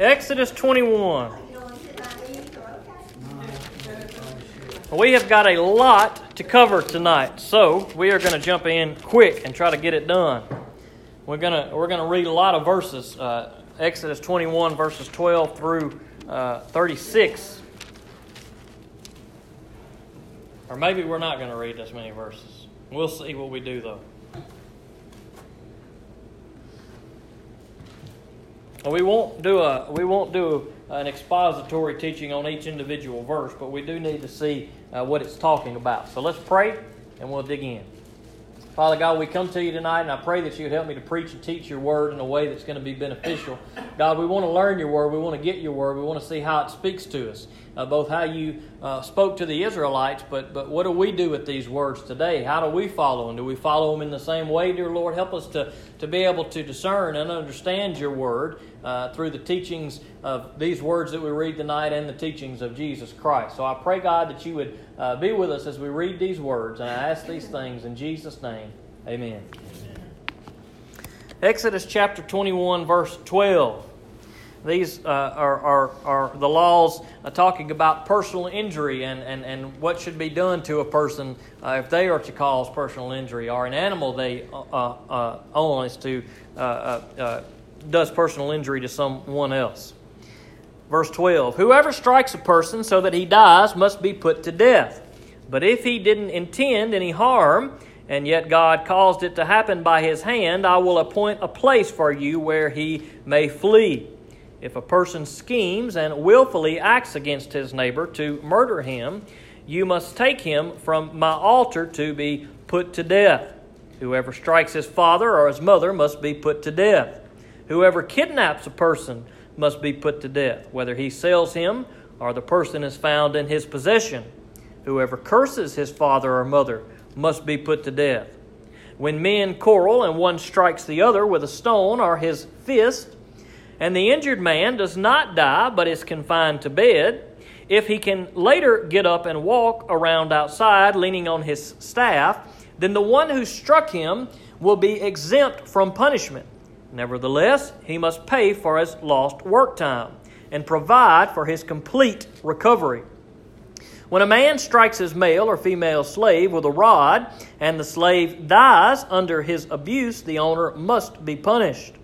Exodus 21. We have got a lot to cover tonight, so we are going to jump in quick and try to get it done. We're going to we're going to read a lot of verses. Uh, Exodus 21 verses 12 through uh, 36. Or maybe we're not going to read this many verses. We'll see what we do though. We won't do a we won't do an expository teaching on each individual verse, but we do need to see uh, what it's talking about. So let's pray and we'll dig in. Father God, we come to you tonight, and I pray that you would help me to preach and teach your word in a way that's going to be beneficial. God, we want to learn your word. We want to get your word. We want to see how it speaks to us, uh, both how you uh, spoke to the Israelites, but, but what do we do with these words today? How do we follow them? Do we follow them in the same way, dear Lord? Help us to, to be able to discern and understand your word uh, through the teachings of these words that we read tonight and the teachings of Jesus Christ. So I pray, God, that you would uh, be with us as we read these words, and I ask these things in Jesus' name. Amen. Amen. Exodus chapter 21, verse 12. These uh, are, are, are the laws uh, talking about personal injury and, and, and what should be done to a person uh, if they are to cause personal injury, or an animal they uh, uh, own is to uh, does personal injury to someone else. Verse 12 Whoever strikes a person so that he dies must be put to death. But if he didn't intend any harm, and yet God caused it to happen by his hand, I will appoint a place for you where he may flee. If a person schemes and willfully acts against his neighbor to murder him, you must take him from my altar to be put to death. Whoever strikes his father or his mother must be put to death. Whoever kidnaps a person must be put to death, whether he sells him or the person is found in his possession. Whoever curses his father or mother must be put to death. When men quarrel and one strikes the other with a stone or his fist, and the injured man does not die but is confined to bed, if he can later get up and walk around outside leaning on his staff, then the one who struck him will be exempt from punishment. Nevertheless, he must pay for his lost work time and provide for his complete recovery. When a man strikes his male or female slave with a rod and the slave dies under his abuse, the owner must be punished.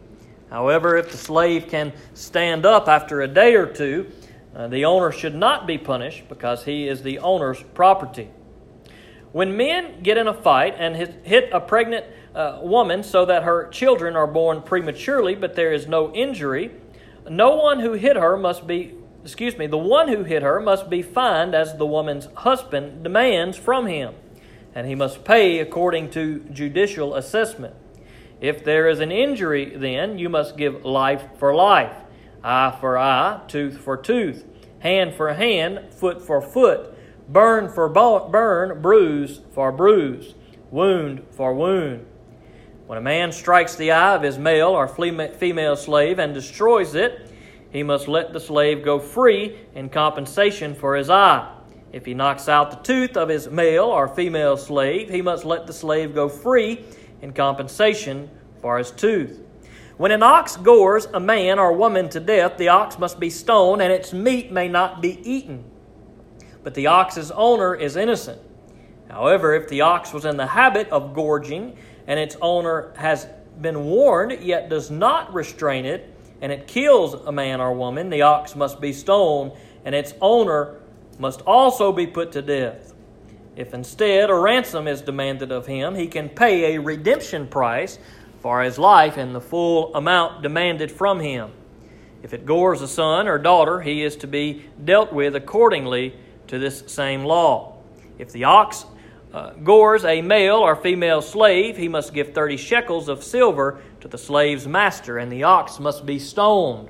However, if the slave can stand up after a day or two, uh, the owner should not be punished because he is the owner's property. When men get in a fight and hit a pregnant uh, woman so that her children are born prematurely, but there is no injury, no one who hit her must be, excuse me, the one who hit her must be fined as the woman's husband demands from him, and he must pay according to judicial assessment. If there is an injury, then you must give life for life, eye for eye, tooth for tooth, hand for hand, foot for foot, burn for burn, bruise for bruise, wound for wound. When a man strikes the eye of his male or female slave and destroys it, he must let the slave go free in compensation for his eye. If he knocks out the tooth of his male or female slave, he must let the slave go free in compensation for his tooth. When an ox gores a man or woman to death, the ox must be stoned and its meat may not be eaten. But the ox's owner is innocent. However, if the ox was in the habit of gorging, and its owner has been warned, yet does not restrain it, and it kills a man or woman, the ox must be stoned, and its owner must also be put to death. If instead a ransom is demanded of him, he can pay a redemption price for his life and the full amount demanded from him. If it gores a son or daughter, he is to be dealt with accordingly to this same law. If the ox uh, gores a male or female slave, he must give 30 shekels of silver to the slave's master, and the ox must be stoned.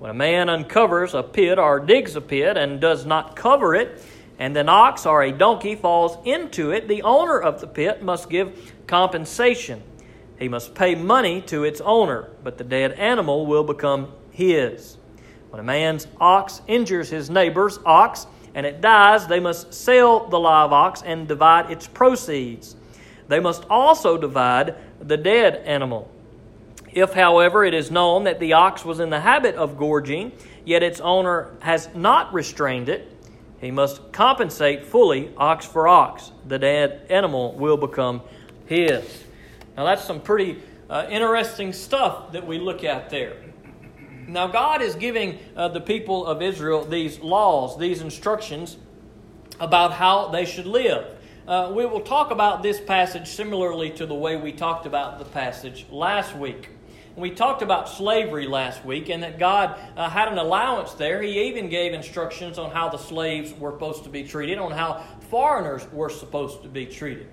When a man uncovers a pit or digs a pit and does not cover it, and an ox or a donkey falls into it, the owner of the pit must give compensation. He must pay money to its owner, but the dead animal will become his. When a man's ox injures his neighbor's ox, and it dies, they must sell the live ox and divide its proceeds. They must also divide the dead animal. If, however, it is known that the ox was in the habit of gorging, yet its owner has not restrained it, he must compensate fully ox for ox. The dead animal will become his. Now, that's some pretty uh, interesting stuff that we look at there. Now, God is giving uh, the people of Israel these laws, these instructions about how they should live. Uh, we will talk about this passage similarly to the way we talked about the passage last week. We talked about slavery last week and that God uh, had an allowance there. He even gave instructions on how the slaves were supposed to be treated, on how foreigners were supposed to be treated.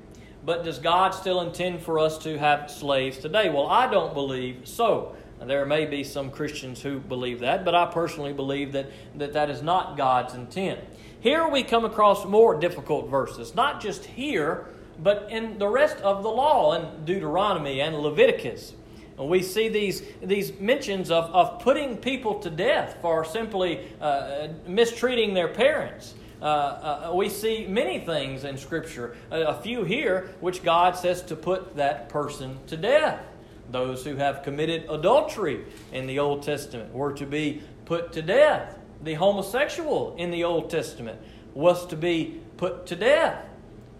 But does God still intend for us to have slaves today? Well, I don't believe so. There may be some Christians who believe that, but I personally believe that that, that is not God's intent. Here we come across more difficult verses, not just here, but in the rest of the law in Deuteronomy and Leviticus. And we see these, these mentions of, of putting people to death for simply uh, mistreating their parents. Uh, uh, we see many things in Scripture, a, a few here, which God says to put that person to death. Those who have committed adultery in the Old Testament were to be put to death. The homosexual in the Old Testament was to be put to death.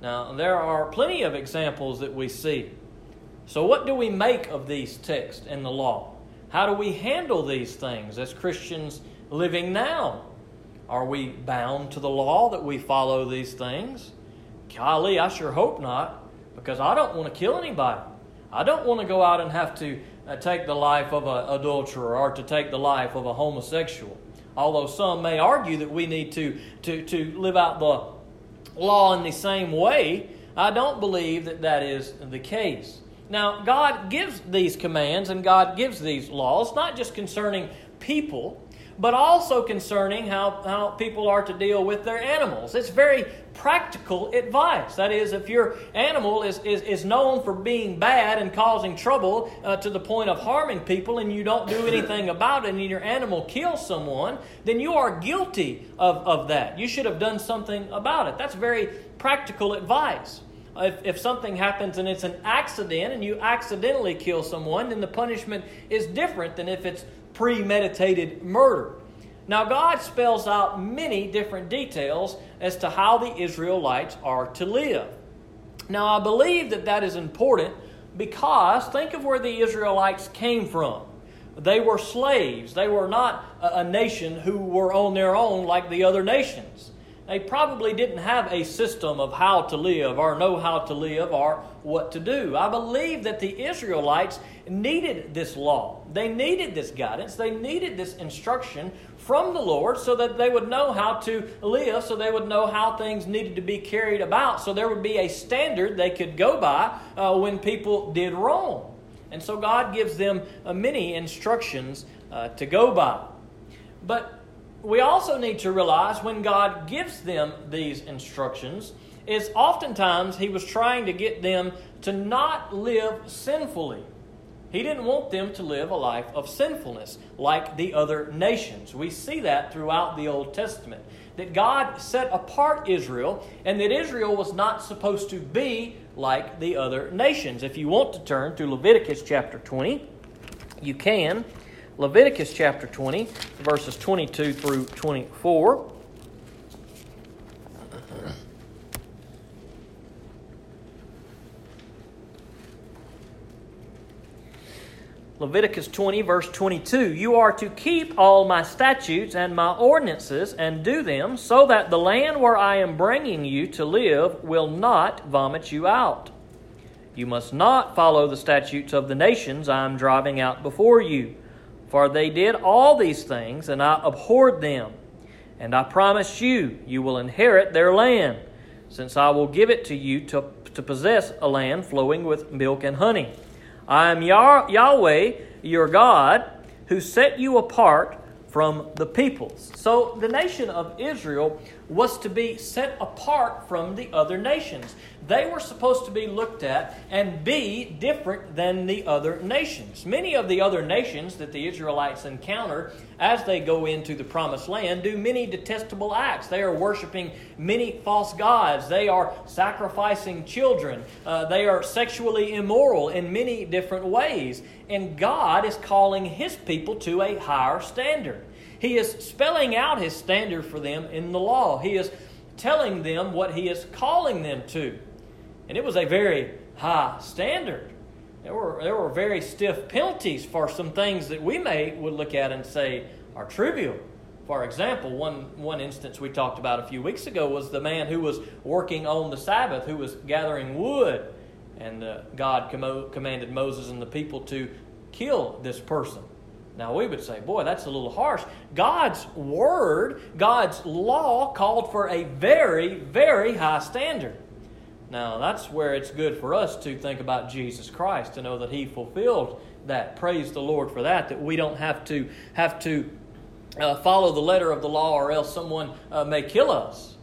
Now, there are plenty of examples that we see. So, what do we make of these texts in the law? How do we handle these things as Christians living now? Are we bound to the law that we follow these things? Golly, I sure hope not, because I don't want to kill anybody. I don't want to go out and have to uh, take the life of an adulterer or to take the life of a homosexual. Although some may argue that we need to, to, to live out the law in the same way, I don't believe that that is the case. Now, God gives these commands and God gives these laws, not just concerning people, but also concerning how, how people are to deal with their animals. It's very practical advice. That is, if your animal is, is, is known for being bad and causing trouble uh, to the point of harming people and you don't do anything about it and your animal kills someone, then you are guilty of, of that. You should have done something about it. That's very practical advice. If, if something happens and it's an accident and you accidentally kill someone, then the punishment is different than if it's premeditated murder. Now, God spells out many different details as to how the Israelites are to live. Now, I believe that that is important because think of where the Israelites came from. They were slaves. They were not a nation who were on their own like the other nations. They probably didn't have a system of how to live or know how to live or what to do. I believe that the Israelites needed this law. They needed this guidance. They needed this instruction from the Lord so that they would know how to live, so they would know how things needed to be carried about, so there would be a standard they could go by uh, when people did wrong. And so God gives them uh, many instructions uh, to go by. But we also need to realize when God gives them these instructions, is oftentimes He was trying to get them to not live sinfully. He didn't want them to live a life of sinfulness like the other nations. We see that throughout the Old Testament. That God set apart Israel and that Israel was not supposed to be like the other nations. If you want to turn to Leviticus chapter 20, you can. Leviticus chapter 20, verses 22 through 24. Leviticus 20, verse 22 You are to keep all my statutes and my ordinances and do them, so that the land where I am bringing you to live will not vomit you out. You must not follow the statutes of the nations I am driving out before you for they did all these things, and I abhorred them. And I promise you, you will inherit their land, since I will give it to you to, to possess a land flowing with milk and honey. I am Yah- Yahweh, your God, who set you apart from the peoples. So the nation of Israel was to be set apart from the other nations. They were supposed to be looked at and be different than the other nations. Many of the other nations that the Israelites encounter as they go into the promised land do many detestable acts. They are worshiping many false gods, they are sacrificing children, uh, they are sexually immoral in many different ways. And God is calling His people to a higher standard. He is spelling out His standard for them in the law. He is telling them what He is calling them to. And it was a very high standard. There were, there were very stiff penalties for some things that we may would look at and say are trivial. For example, one, one instance we talked about a few weeks ago was the man who was working on the Sabbath, who was gathering wood. And uh, God com- commanded Moses and the people to kill this person. Now, we would say, boy, that's a little harsh. God's word, God's law called for a very, very high standard. Now, that's where it's good for us to think about Jesus Christ, to know that He fulfilled that. Praise the Lord for that, that we don't have to have to uh, follow the letter of the law or else someone uh, may kill us.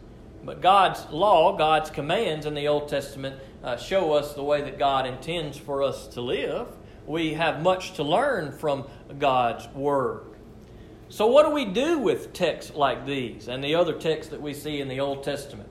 But God's law, God's commands in the Old Testament uh, show us the way that God intends for us to live. We have much to learn from God's Word. So, what do we do with texts like these and the other texts that we see in the Old Testament?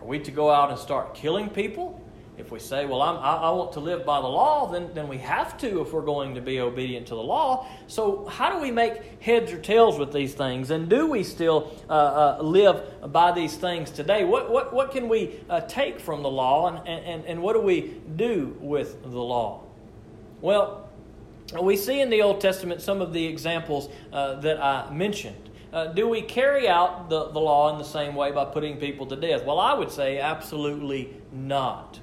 Are we to go out and start killing people? If we say, well, I, I want to live by the law, then, then we have to if we're going to be obedient to the law. So, how do we make heads or tails with these things? And do we still uh, uh, live by these things today? What, what, what can we uh, take from the law, and, and, and what do we do with the law? Well, we see in the Old Testament some of the examples uh, that I mentioned. Uh, do we carry out the, the law in the same way by putting people to death? Well, I would say absolutely not.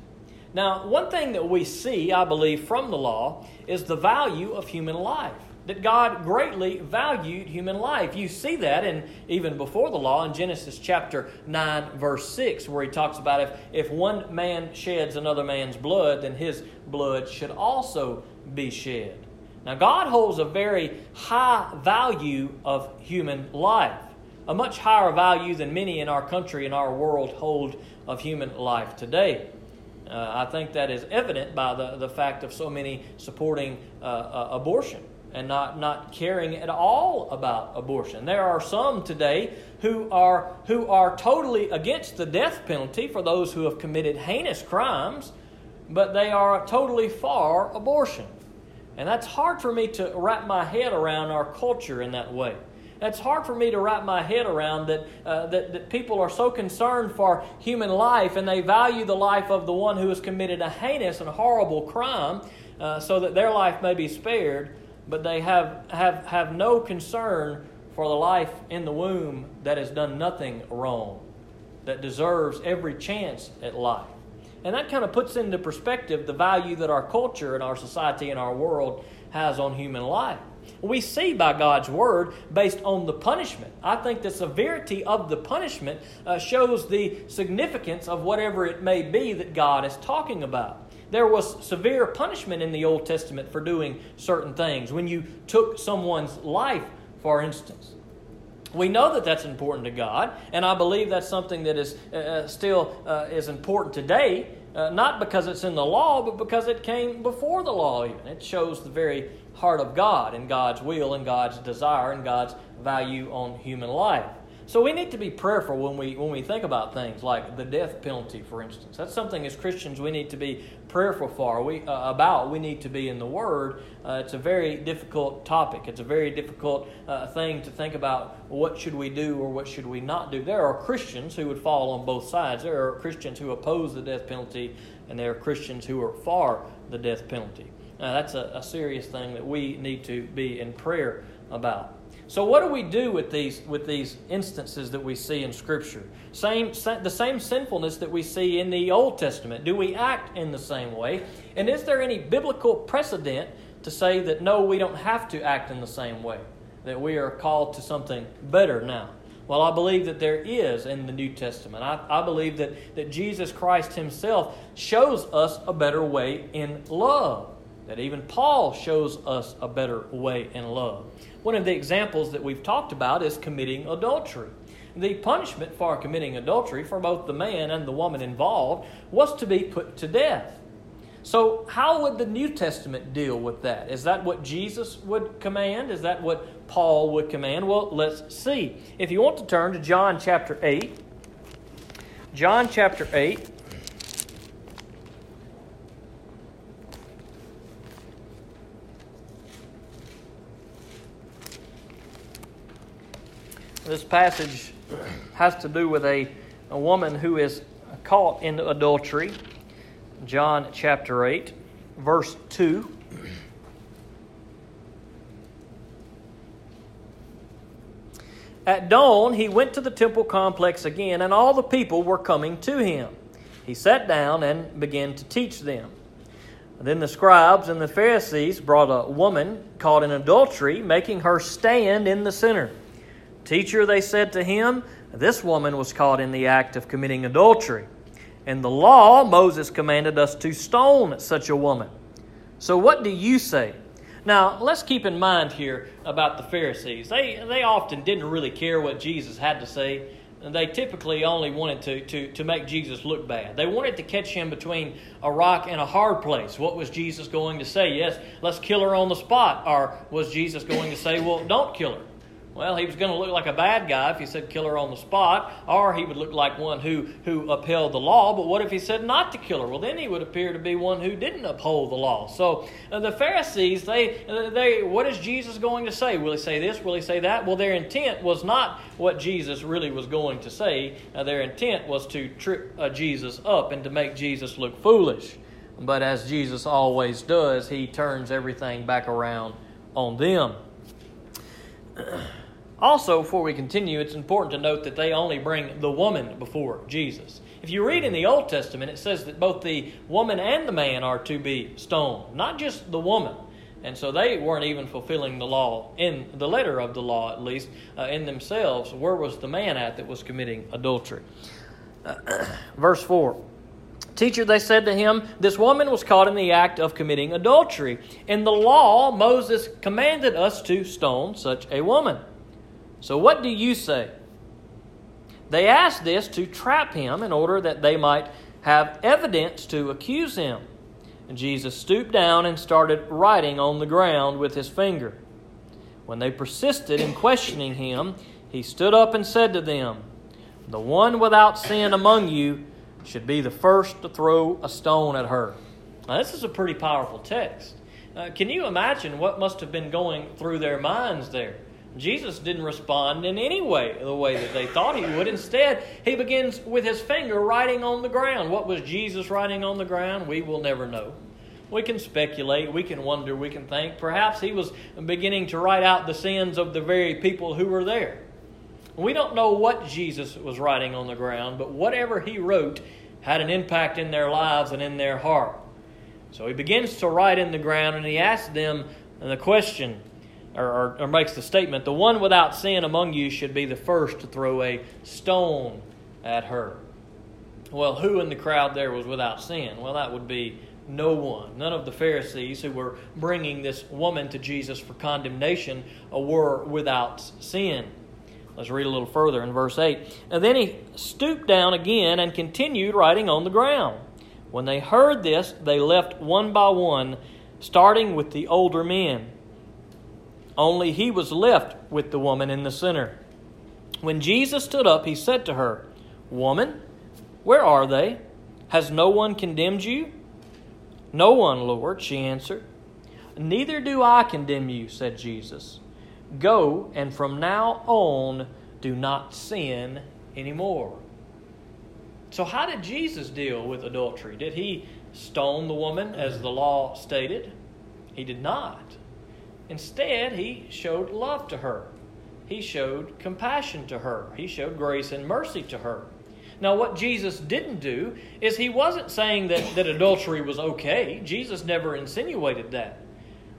Now, one thing that we see, I believe, from the law is the value of human life. That God greatly valued human life. You see that in even before the law in Genesis chapter 9, verse 6, where he talks about if, if one man sheds another man's blood, then his blood should also be shed. Now, God holds a very high value of human life, a much higher value than many in our country and our world hold of human life today. Uh, I think that is evident by the, the fact of so many supporting uh, uh, abortion and not, not caring at all about abortion. There are some today who are, who are totally against the death penalty for those who have committed heinous crimes, but they are totally for abortion. And that's hard for me to wrap my head around our culture in that way. It's hard for me to wrap my head around that, uh, that, that people are so concerned for human life and they value the life of the one who has committed a heinous and horrible crime uh, so that their life may be spared, but they have, have, have no concern for the life in the womb that has done nothing wrong, that deserves every chance at life. And that kind of puts into perspective the value that our culture and our society and our world has on human life. We see by God's word based on the punishment. I think the severity of the punishment uh, shows the significance of whatever it may be that God is talking about. There was severe punishment in the Old Testament for doing certain things. When you took someone's life, for instance, we know that that's important to God, and I believe that's something that is uh, uh, still uh, is important today. Uh, not because it's in the law, but because it came before the law. Even it shows the very heart of God and God's will and God's desire and God's value on human life. So we need to be prayerful when we when we think about things like the death penalty, for instance. That's something as Christians we need to be prayerful for. We uh, about we need to be in the Word. Uh, it's a very difficult topic. It's a very difficult uh, thing to think about. What should we do or what should we not do? There are Christians who would fall on both sides. There are Christians who oppose the death penalty, and there are Christians who are for the death penalty. Now, that's a, a serious thing that we need to be in prayer about. So what do we do with these with these instances that we see in Scripture? Same, the same sinfulness that we see in the Old Testament. Do we act in the same way? And is there any biblical precedent to say that no, we don't have to act in the same way? That we are called to something better now? Well, I believe that there is in the New Testament. I, I believe that, that Jesus Christ Himself shows us a better way in love. That even Paul shows us a better way in love. One of the examples that we've talked about is committing adultery. the punishment for committing adultery for both the man and the woman involved was to be put to death. So, how would the New Testament deal with that? Is that what Jesus would command? Is that what Paul would command? Well, let's see. If you want to turn to John chapter 8, John chapter 8. This passage has to do with a, a woman who is caught in adultery. John chapter 8, verse 2. At dawn, he went to the temple complex again, and all the people were coming to him. He sat down and began to teach them. Then the scribes and the Pharisees brought a woman caught in adultery, making her stand in the center. Teacher, they said to him, this woman was caught in the act of committing adultery. In the law, Moses commanded us to stone such a woman. So what do you say? Now, let's keep in mind here about the Pharisees. They, they often didn't really care what Jesus had to say. And they typically only wanted to, to, to make Jesus look bad. They wanted to catch him between a rock and a hard place. What was Jesus going to say? Yes, let's kill her on the spot. Or was Jesus going to say, well, don't kill her? Well, he was going to look like a bad guy if he said kill her on the spot, or he would look like one who, who upheld the law. But what if he said not to kill her? Well, then he would appear to be one who didn't uphold the law. So uh, the Pharisees, they, uh, they, what is Jesus going to say? Will he say this? Will he say that? Well, their intent was not what Jesus really was going to say. Uh, their intent was to trip uh, Jesus up and to make Jesus look foolish. But as Jesus always does, he turns everything back around on them. Also, before we continue, it's important to note that they only bring the woman before Jesus. If you read in the Old Testament, it says that both the woman and the man are to be stoned, not just the woman. And so they weren't even fulfilling the law, in the letter of the law at least, uh, in themselves. Where was the man at that was committing adultery? Verse 4. Teacher, they said to him, This woman was caught in the act of committing adultery. In the law, Moses commanded us to stone such a woman. So, what do you say? They asked this to trap him in order that they might have evidence to accuse him. And Jesus stooped down and started writing on the ground with his finger. When they persisted in questioning him, he stood up and said to them, The one without sin among you should be the first to throw a stone at her. Now, this is a pretty powerful text. Uh, can you imagine what must have been going through their minds there? Jesus didn't respond in any way the way that they thought he would. Instead, he begins with his finger writing on the ground. What was Jesus writing on the ground? We will never know. We can speculate, we can wonder, we can think. Perhaps he was beginning to write out the sins of the very people who were there. We don't know what Jesus was writing on the ground, but whatever he wrote had an impact in their lives and in their heart. So he begins to write in the ground and he asks them the question or, or, or, makes the statement, the one without sin among you should be the first to throw a stone at her. Well, who in the crowd there was without sin? Well, that would be no one. None of the Pharisees who were bringing this woman to Jesus for condemnation uh, were without sin. Let's read a little further in verse 8. And then he stooped down again and continued writing on the ground. When they heard this, they left one by one, starting with the older men. Only he was left with the woman in the center. When Jesus stood up, he said to her, Woman, where are they? Has no one condemned you? No one, Lord, she answered. Neither do I condemn you, said Jesus. Go, and from now on, do not sin anymore. So, how did Jesus deal with adultery? Did he stone the woman as the law stated? He did not. Instead, he showed love to her. He showed compassion to her. He showed grace and mercy to her. Now, what Jesus didn't do is he wasn't saying that, that adultery was okay. Jesus never insinuated that.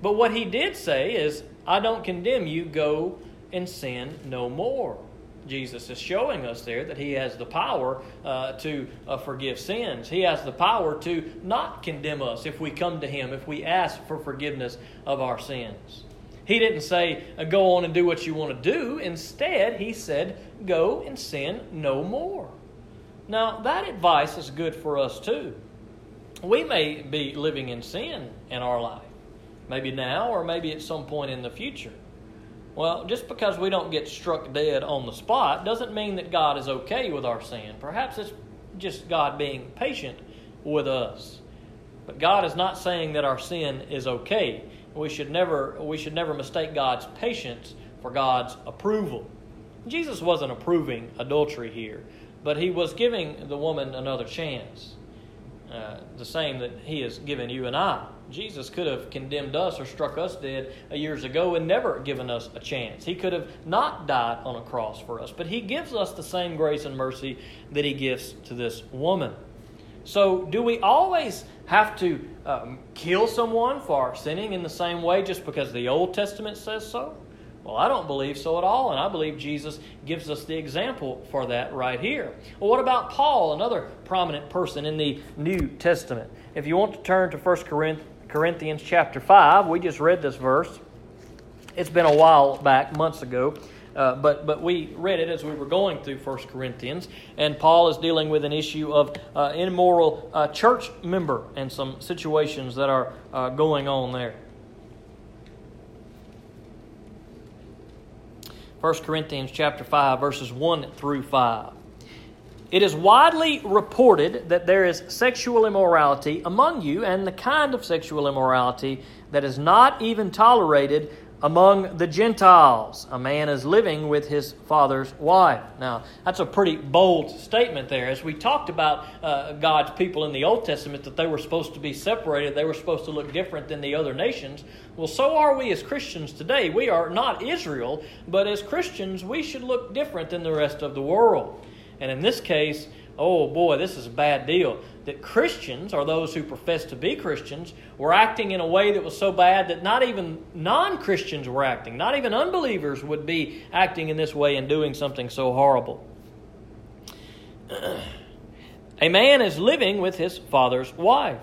But what he did say is, I don't condemn you, go and sin no more. Jesus is showing us there that He has the power uh, to uh, forgive sins. He has the power to not condemn us if we come to Him, if we ask for forgiveness of our sins. He didn't say, uh, go on and do what you want to do. Instead, he said, go and sin no more. Now, that advice is good for us too. We may be living in sin in our life, maybe now or maybe at some point in the future. Well, just because we don't get struck dead on the spot doesn't mean that God is okay with our sin. Perhaps it's just God being patient with us. But God is not saying that our sin is okay. We should never, we should never mistake God's patience for God's approval. Jesus wasn't approving adultery here, but he was giving the woman another chance. Uh, the same that he has given you and I. Jesus could have condemned us or struck us dead years ago and never given us a chance. He could have not died on a cross for us, but he gives us the same grace and mercy that he gives to this woman. So, do we always have to um, kill someone for sinning in the same way just because the Old Testament says so? Well, I don't believe so at all, and I believe Jesus gives us the example for that right here. Well, what about Paul, another prominent person in the New Testament? If you want to turn to 1 Corinthians chapter 5, we just read this verse. It's been a while back, months ago. Uh, but, but we read it as we were going through 1 Corinthians, and Paul is dealing with an issue of uh, immoral uh, church member and some situations that are uh, going on there. 1 Corinthians chapter 5 verses 1 through 5. It is widely reported that there is sexual immorality among you and the kind of sexual immorality that is not even tolerated among the Gentiles. A man is living with his father's wife. Now, that's a pretty bold statement there. As we talked about uh, God's people in the Old Testament, that they were supposed to be separated, they were supposed to look different than the other nations. Well, so are we as Christians today. We are not Israel, but as Christians, we should look different than the rest of the world. And in this case, oh boy, this is a bad deal that Christians, or those who profess to be Christians, were acting in a way that was so bad that not even non Christians were acting. Not even unbelievers would be acting in this way and doing something so horrible. a man is living with his father's wife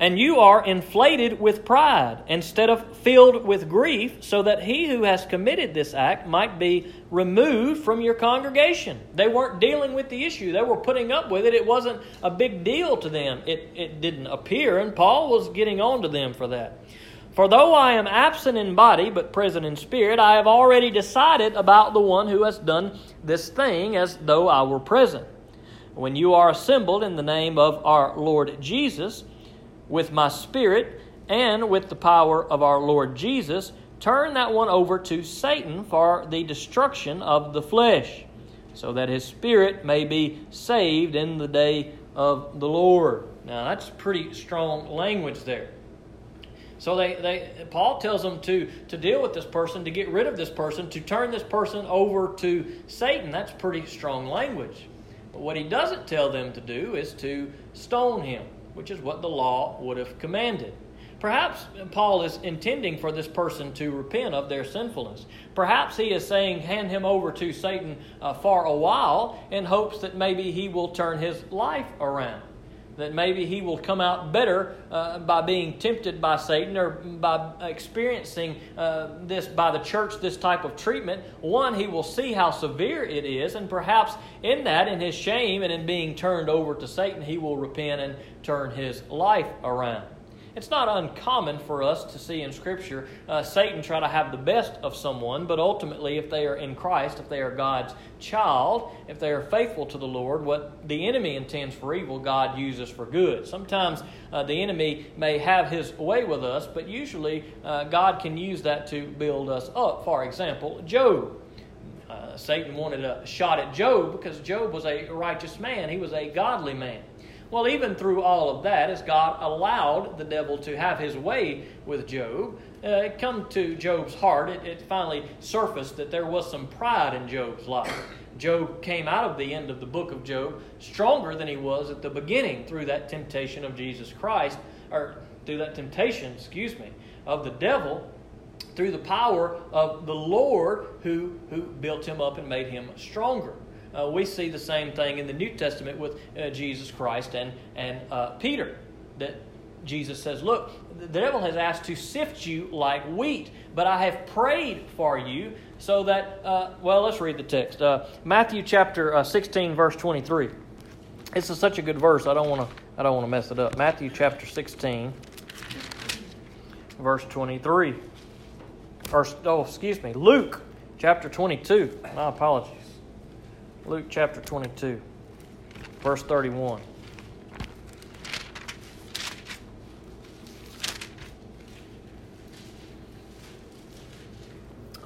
and you are inflated with pride instead of filled with grief, so that he who has committed this act might be removed from your congregation. They weren't dealing with the issue, they were putting up with it. It wasn't a big deal to them, it, it didn't appear, and Paul was getting on to them for that. For though I am absent in body, but present in spirit, I have already decided about the one who has done this thing as though I were present. When you are assembled in the name of our Lord Jesus, with my spirit and with the power of our Lord Jesus, turn that one over to Satan for the destruction of the flesh, so that his spirit may be saved in the day of the Lord. Now, that's pretty strong language there. So they, they Paul tells them to, to deal with this person, to get rid of this person, to turn this person over to Satan. That's pretty strong language. But what he doesn't tell them to do is to stone him which is what the law would have commanded. Perhaps Paul is intending for this person to repent of their sinfulness. Perhaps he is saying, hand him over to Satan uh, for a while in hopes that maybe he will turn his life around. That maybe he will come out better uh, by being tempted by Satan or by experiencing uh, this by the church, this type of treatment. One, he will see how severe it is, and perhaps in that, in his shame and in being turned over to Satan, he will repent and turn his life around. It's not uncommon for us to see in Scripture uh, Satan try to have the best of someone, but ultimately, if they are in Christ, if they are God's child, if they are faithful to the Lord, what the enemy intends for evil, God uses for good. Sometimes uh, the enemy may have his way with us, but usually uh, God can use that to build us up. For example, Job. Uh, Satan wanted a shot at Job because Job was a righteous man, he was a godly man. Well, even through all of that, as God allowed the devil to have his way with Job, uh, it come to Job's heart, it, it finally surfaced that there was some pride in Job's life. Job came out of the end of the book of Job stronger than he was at the beginning through that temptation of Jesus Christ, or through that temptation, excuse me, of the devil through the power of the Lord who, who built him up and made him stronger uh, we see the same thing in the New Testament with uh, Jesus Christ and, and uh, Peter. That Jesus says, Look, the devil has asked to sift you like wheat, but I have prayed for you so that, uh, well, let's read the text. Uh, Matthew chapter uh, 16, verse 23. This is such a good verse, I don't want to I don't want to mess it up. Matthew chapter 16, verse 23. Or, oh, excuse me, Luke chapter 22. My apologies. Luke chapter 22, verse 31.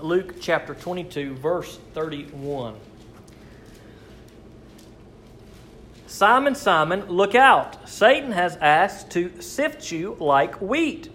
Luke chapter 22, verse 31. Simon, Simon, look out. Satan has asked to sift you like wheat.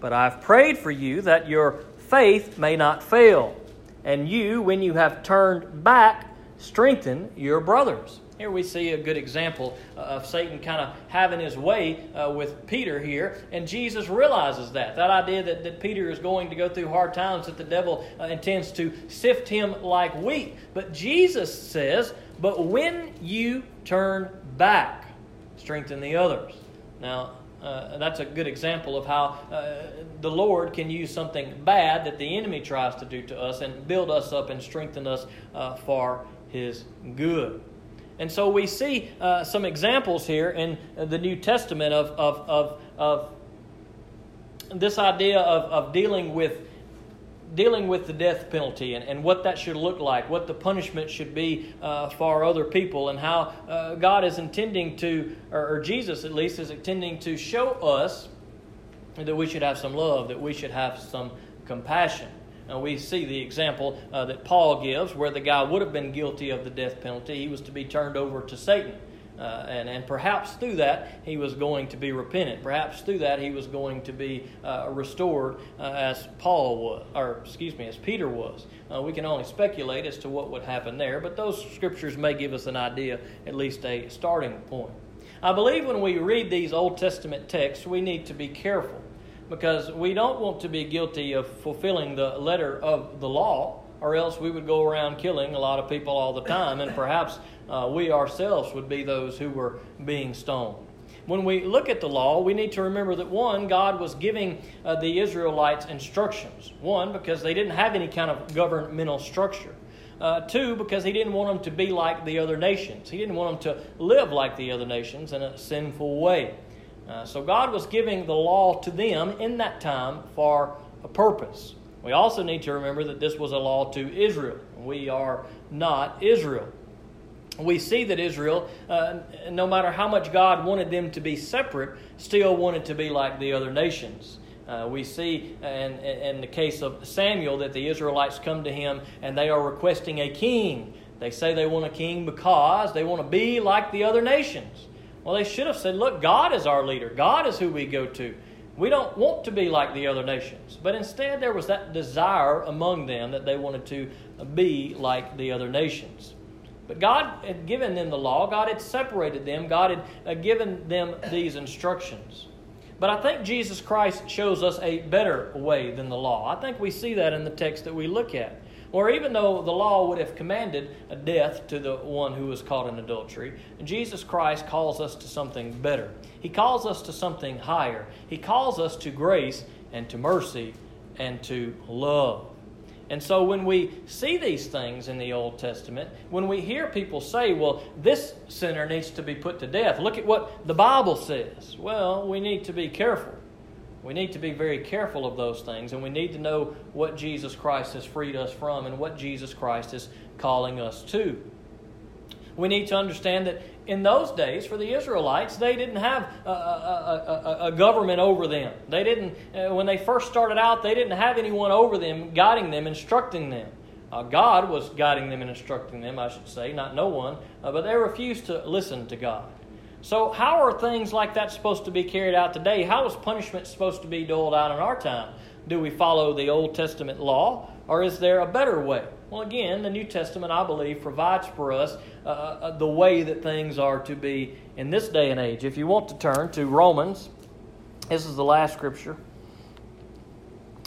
But I've prayed for you that your faith may not fail. And you, when you have turned back, strengthen your brothers. Here we see a good example uh, of Satan kind of having his way uh, with Peter here, and Jesus realizes that. That idea that, that Peter is going to go through hard times, that the devil uh, intends to sift him like wheat. But Jesus says, But when you turn back, strengthen the others. Now, uh, that's a good example of how uh, the Lord can use something bad that the enemy tries to do to us and build us up and strengthen us uh, for His good. And so we see uh, some examples here in the New Testament of, of, of, of this idea of, of dealing with dealing with the death penalty and, and what that should look like, what the punishment should be uh, for other people, and how uh, God is intending to, or, or Jesus at least, is intending to show us that we should have some love, that we should have some compassion. And we see the example uh, that Paul gives where the guy would have been guilty of the death penalty. He was to be turned over to Satan. Uh, and, and perhaps through that he was going to be repentant. Perhaps through that he was going to be uh, restored uh, as Paul was, or excuse me, as Peter was. Uh, we can only speculate as to what would happen there, but those scriptures may give us an idea, at least a starting point. I believe when we read these Old Testament texts, we need to be careful because we don't want to be guilty of fulfilling the letter of the law, or else we would go around killing a lot of people all the time, and perhaps uh, we ourselves would be those who were being stoned. When we look at the law, we need to remember that one, God was giving uh, the Israelites instructions. One, because they didn't have any kind of governmental structure. Uh, two, because he didn't want them to be like the other nations. He didn't want them to live like the other nations in a sinful way. Uh, so God was giving the law to them in that time for a purpose. We also need to remember that this was a law to Israel. We are not Israel. We see that Israel, uh, no matter how much God wanted them to be separate, still wanted to be like the other nations. Uh, we see in, in the case of Samuel that the Israelites come to him and they are requesting a king. They say they want a king because they want to be like the other nations. Well, they should have said, Look, God is our leader, God is who we go to. We don't want to be like the other nations. But instead, there was that desire among them that they wanted to be like the other nations. But God had given them the law, God had separated them, God had uh, given them these instructions. But I think Jesus Christ shows us a better way than the law. I think we see that in the text that we look at. Or even though the law would have commanded a death to the one who was caught in adultery, Jesus Christ calls us to something better. He calls us to something higher. He calls us to grace and to mercy and to love. And so when we see these things in the Old Testament, when we hear people say, well, this sinner needs to be put to death, look at what the Bible says. Well, we need to be careful. We need to be very careful of those things, and we need to know what Jesus Christ has freed us from and what Jesus Christ is calling us to. We need to understand that in those days, for the Israelites, they didn't have a, a, a, a government over them. They didn't, uh, when they first started out, they didn't have anyone over them, guiding them, instructing them. Uh, God was guiding them and instructing them, I should say, not no one, uh, but they refused to listen to God. So, how are things like that supposed to be carried out today? How is punishment supposed to be doled out in our time? Do we follow the Old Testament law, or is there a better way? Well, again, the New Testament, I believe, provides for us uh, uh, the way that things are to be in this day and age. If you want to turn to Romans, this is the last scripture.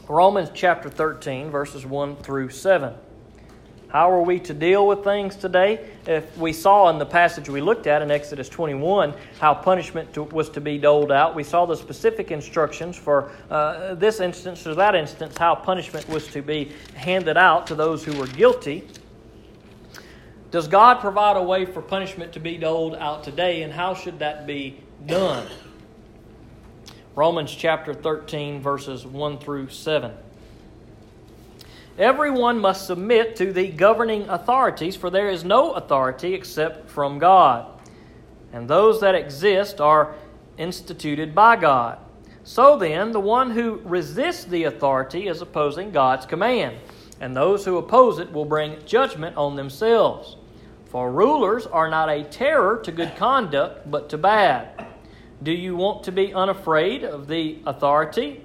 Romans chapter 13, verses 1 through 7. How are we to deal with things today? If we saw in the passage we looked at in Exodus 21 how punishment to, was to be doled out, we saw the specific instructions for uh, this instance or that instance, how punishment was to be handed out to those who were guilty. Does God provide a way for punishment to be doled out today, and how should that be done? Romans chapter 13, verses 1 through 7. Everyone must submit to the governing authorities, for there is no authority except from God. And those that exist are instituted by God. So then, the one who resists the authority is opposing God's command, and those who oppose it will bring judgment on themselves. For rulers are not a terror to good conduct, but to bad. Do you want to be unafraid of the authority?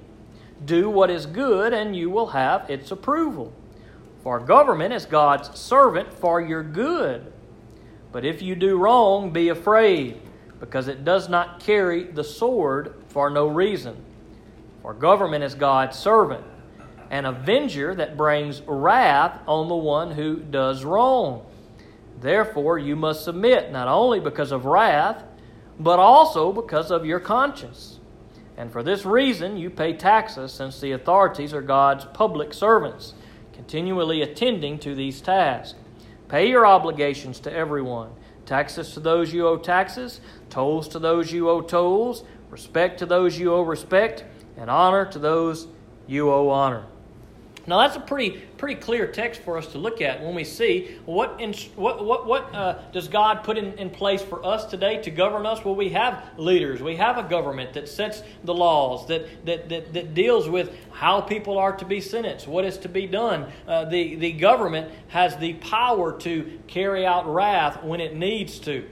Do what is good, and you will have its approval. For government is God's servant for your good. But if you do wrong, be afraid, because it does not carry the sword for no reason. For government is God's servant, an avenger that brings wrath on the one who does wrong. Therefore, you must submit, not only because of wrath, but also because of your conscience. And for this reason, you pay taxes, since the authorities are God's public servants, continually attending to these tasks. Pay your obligations to everyone taxes to those you owe taxes, tolls to those you owe tolls, respect to those you owe respect, and honor to those you owe honor. Now that's a pretty pretty clear text for us to look at when we see what in, what what what uh, does God put in, in place for us today to govern us? Well, we have leaders, we have a government that sets the laws that that that, that deals with how people are to be sentenced, what is to be done. Uh, the the government has the power to carry out wrath when it needs to.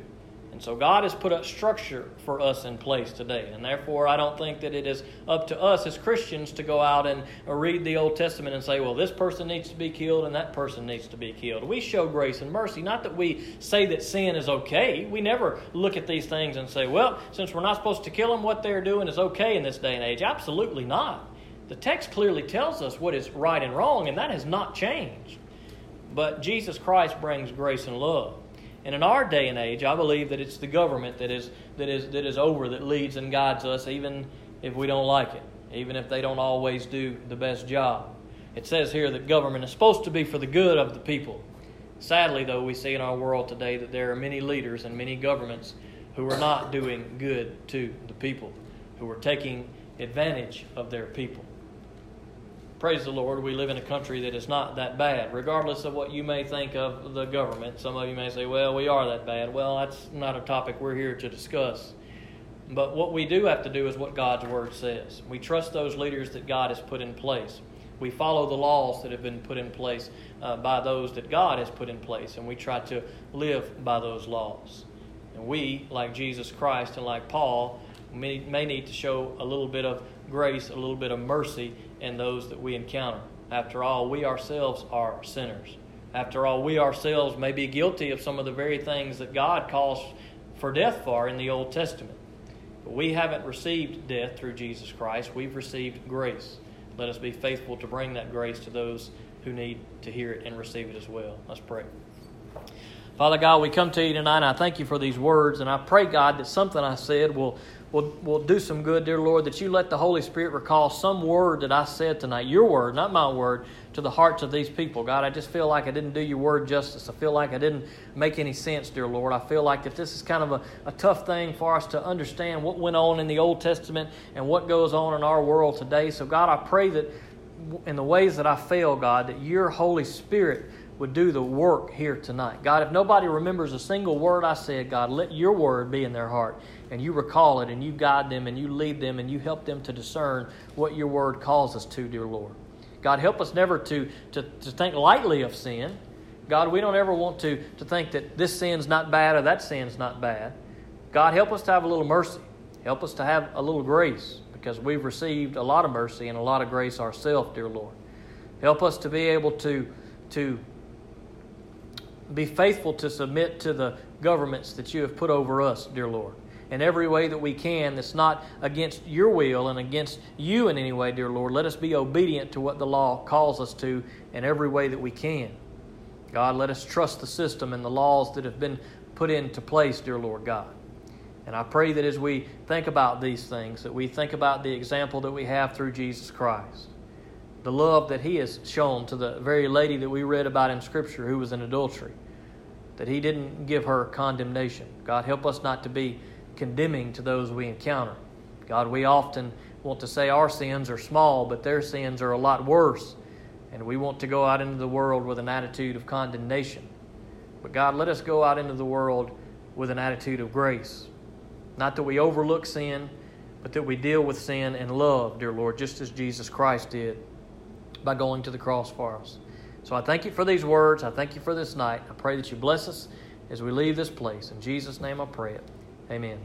And so God has put a structure for us in place today. And therefore, I don't think that it is up to us as Christians to go out and read the Old Testament and say, well, this person needs to be killed and that person needs to be killed. We show grace and mercy. Not that we say that sin is okay. We never look at these things and say, well, since we're not supposed to kill them, what they're doing is okay in this day and age. Absolutely not. The text clearly tells us what is right and wrong, and that has not changed. But Jesus Christ brings grace and love. And in our day and age, I believe that it's the government that is, that is, that is over, that leads and guides us, even if we don't like it, even if they don't always do the best job. It says here that government is supposed to be for the good of the people. Sadly, though, we see in our world today that there are many leaders and many governments who are not doing good to the people, who are taking advantage of their people praise the Lord, we live in a country that is not that bad. Regardless of what you may think of the government, some of you may say, well, we are that bad. Well, that's not a topic we're here to discuss. But what we do have to do is what God's Word says. We trust those leaders that God has put in place. We follow the laws that have been put in place uh, by those that God has put in place, and we try to live by those laws. And we, like Jesus Christ and like Paul, may, may need to show a little bit of grace, a little bit of mercy in those that we encounter. After all, we ourselves are sinners. After all, we ourselves may be guilty of some of the very things that God calls for death for in the Old Testament. But we haven't received death through Jesus Christ, we've received grace. Let us be faithful to bring that grace to those who need to hear it and receive it as well. Let's pray. Father God, we come to you tonight and I thank you for these words, and I pray, God, that something I said will will, will do some good, dear Lord, that you let the Holy Spirit recall some word that I said tonight, your word, not my word, to the hearts of these people. God, I just feel like I didn't do your word justice. I feel like I didn't make any sense, dear Lord. I feel like that this is kind of a, a tough thing for us to understand what went on in the Old Testament and what goes on in our world today. So, God, I pray that in the ways that I fail, God, that your Holy Spirit would do the work here tonight. God, if nobody remembers a single word I said, God, let your word be in their heart and you recall it and you guide them and you lead them and you help them to discern what your word calls us to, dear Lord. God, help us never to, to, to think lightly of sin. God, we don't ever want to, to think that this sin's not bad or that sin's not bad. God, help us to have a little mercy. Help us to have a little grace because we've received a lot of mercy and a lot of grace ourselves, dear Lord. Help us to be able to, to be faithful to submit to the governments that you have put over us, dear Lord, in every way that we can that's not against your will and against you in any way, dear Lord. Let us be obedient to what the law calls us to in every way that we can. God, let us trust the system and the laws that have been put into place, dear Lord God. And I pray that as we think about these things, that we think about the example that we have through Jesus Christ, the love that He has shown to the very lady that we read about in Scripture who was in adultery, that He didn't give her condemnation. God, help us not to be condemning to those we encounter. God, we often want to say our sins are small, but their sins are a lot worse. And we want to go out into the world with an attitude of condemnation. But God, let us go out into the world with an attitude of grace. Not that we overlook sin, but that we deal with sin in love, dear Lord, just as Jesus Christ did by going to the cross for us. So I thank you for these words. I thank you for this night. I pray that you bless us as we leave this place. In Jesus' name I pray it. Amen.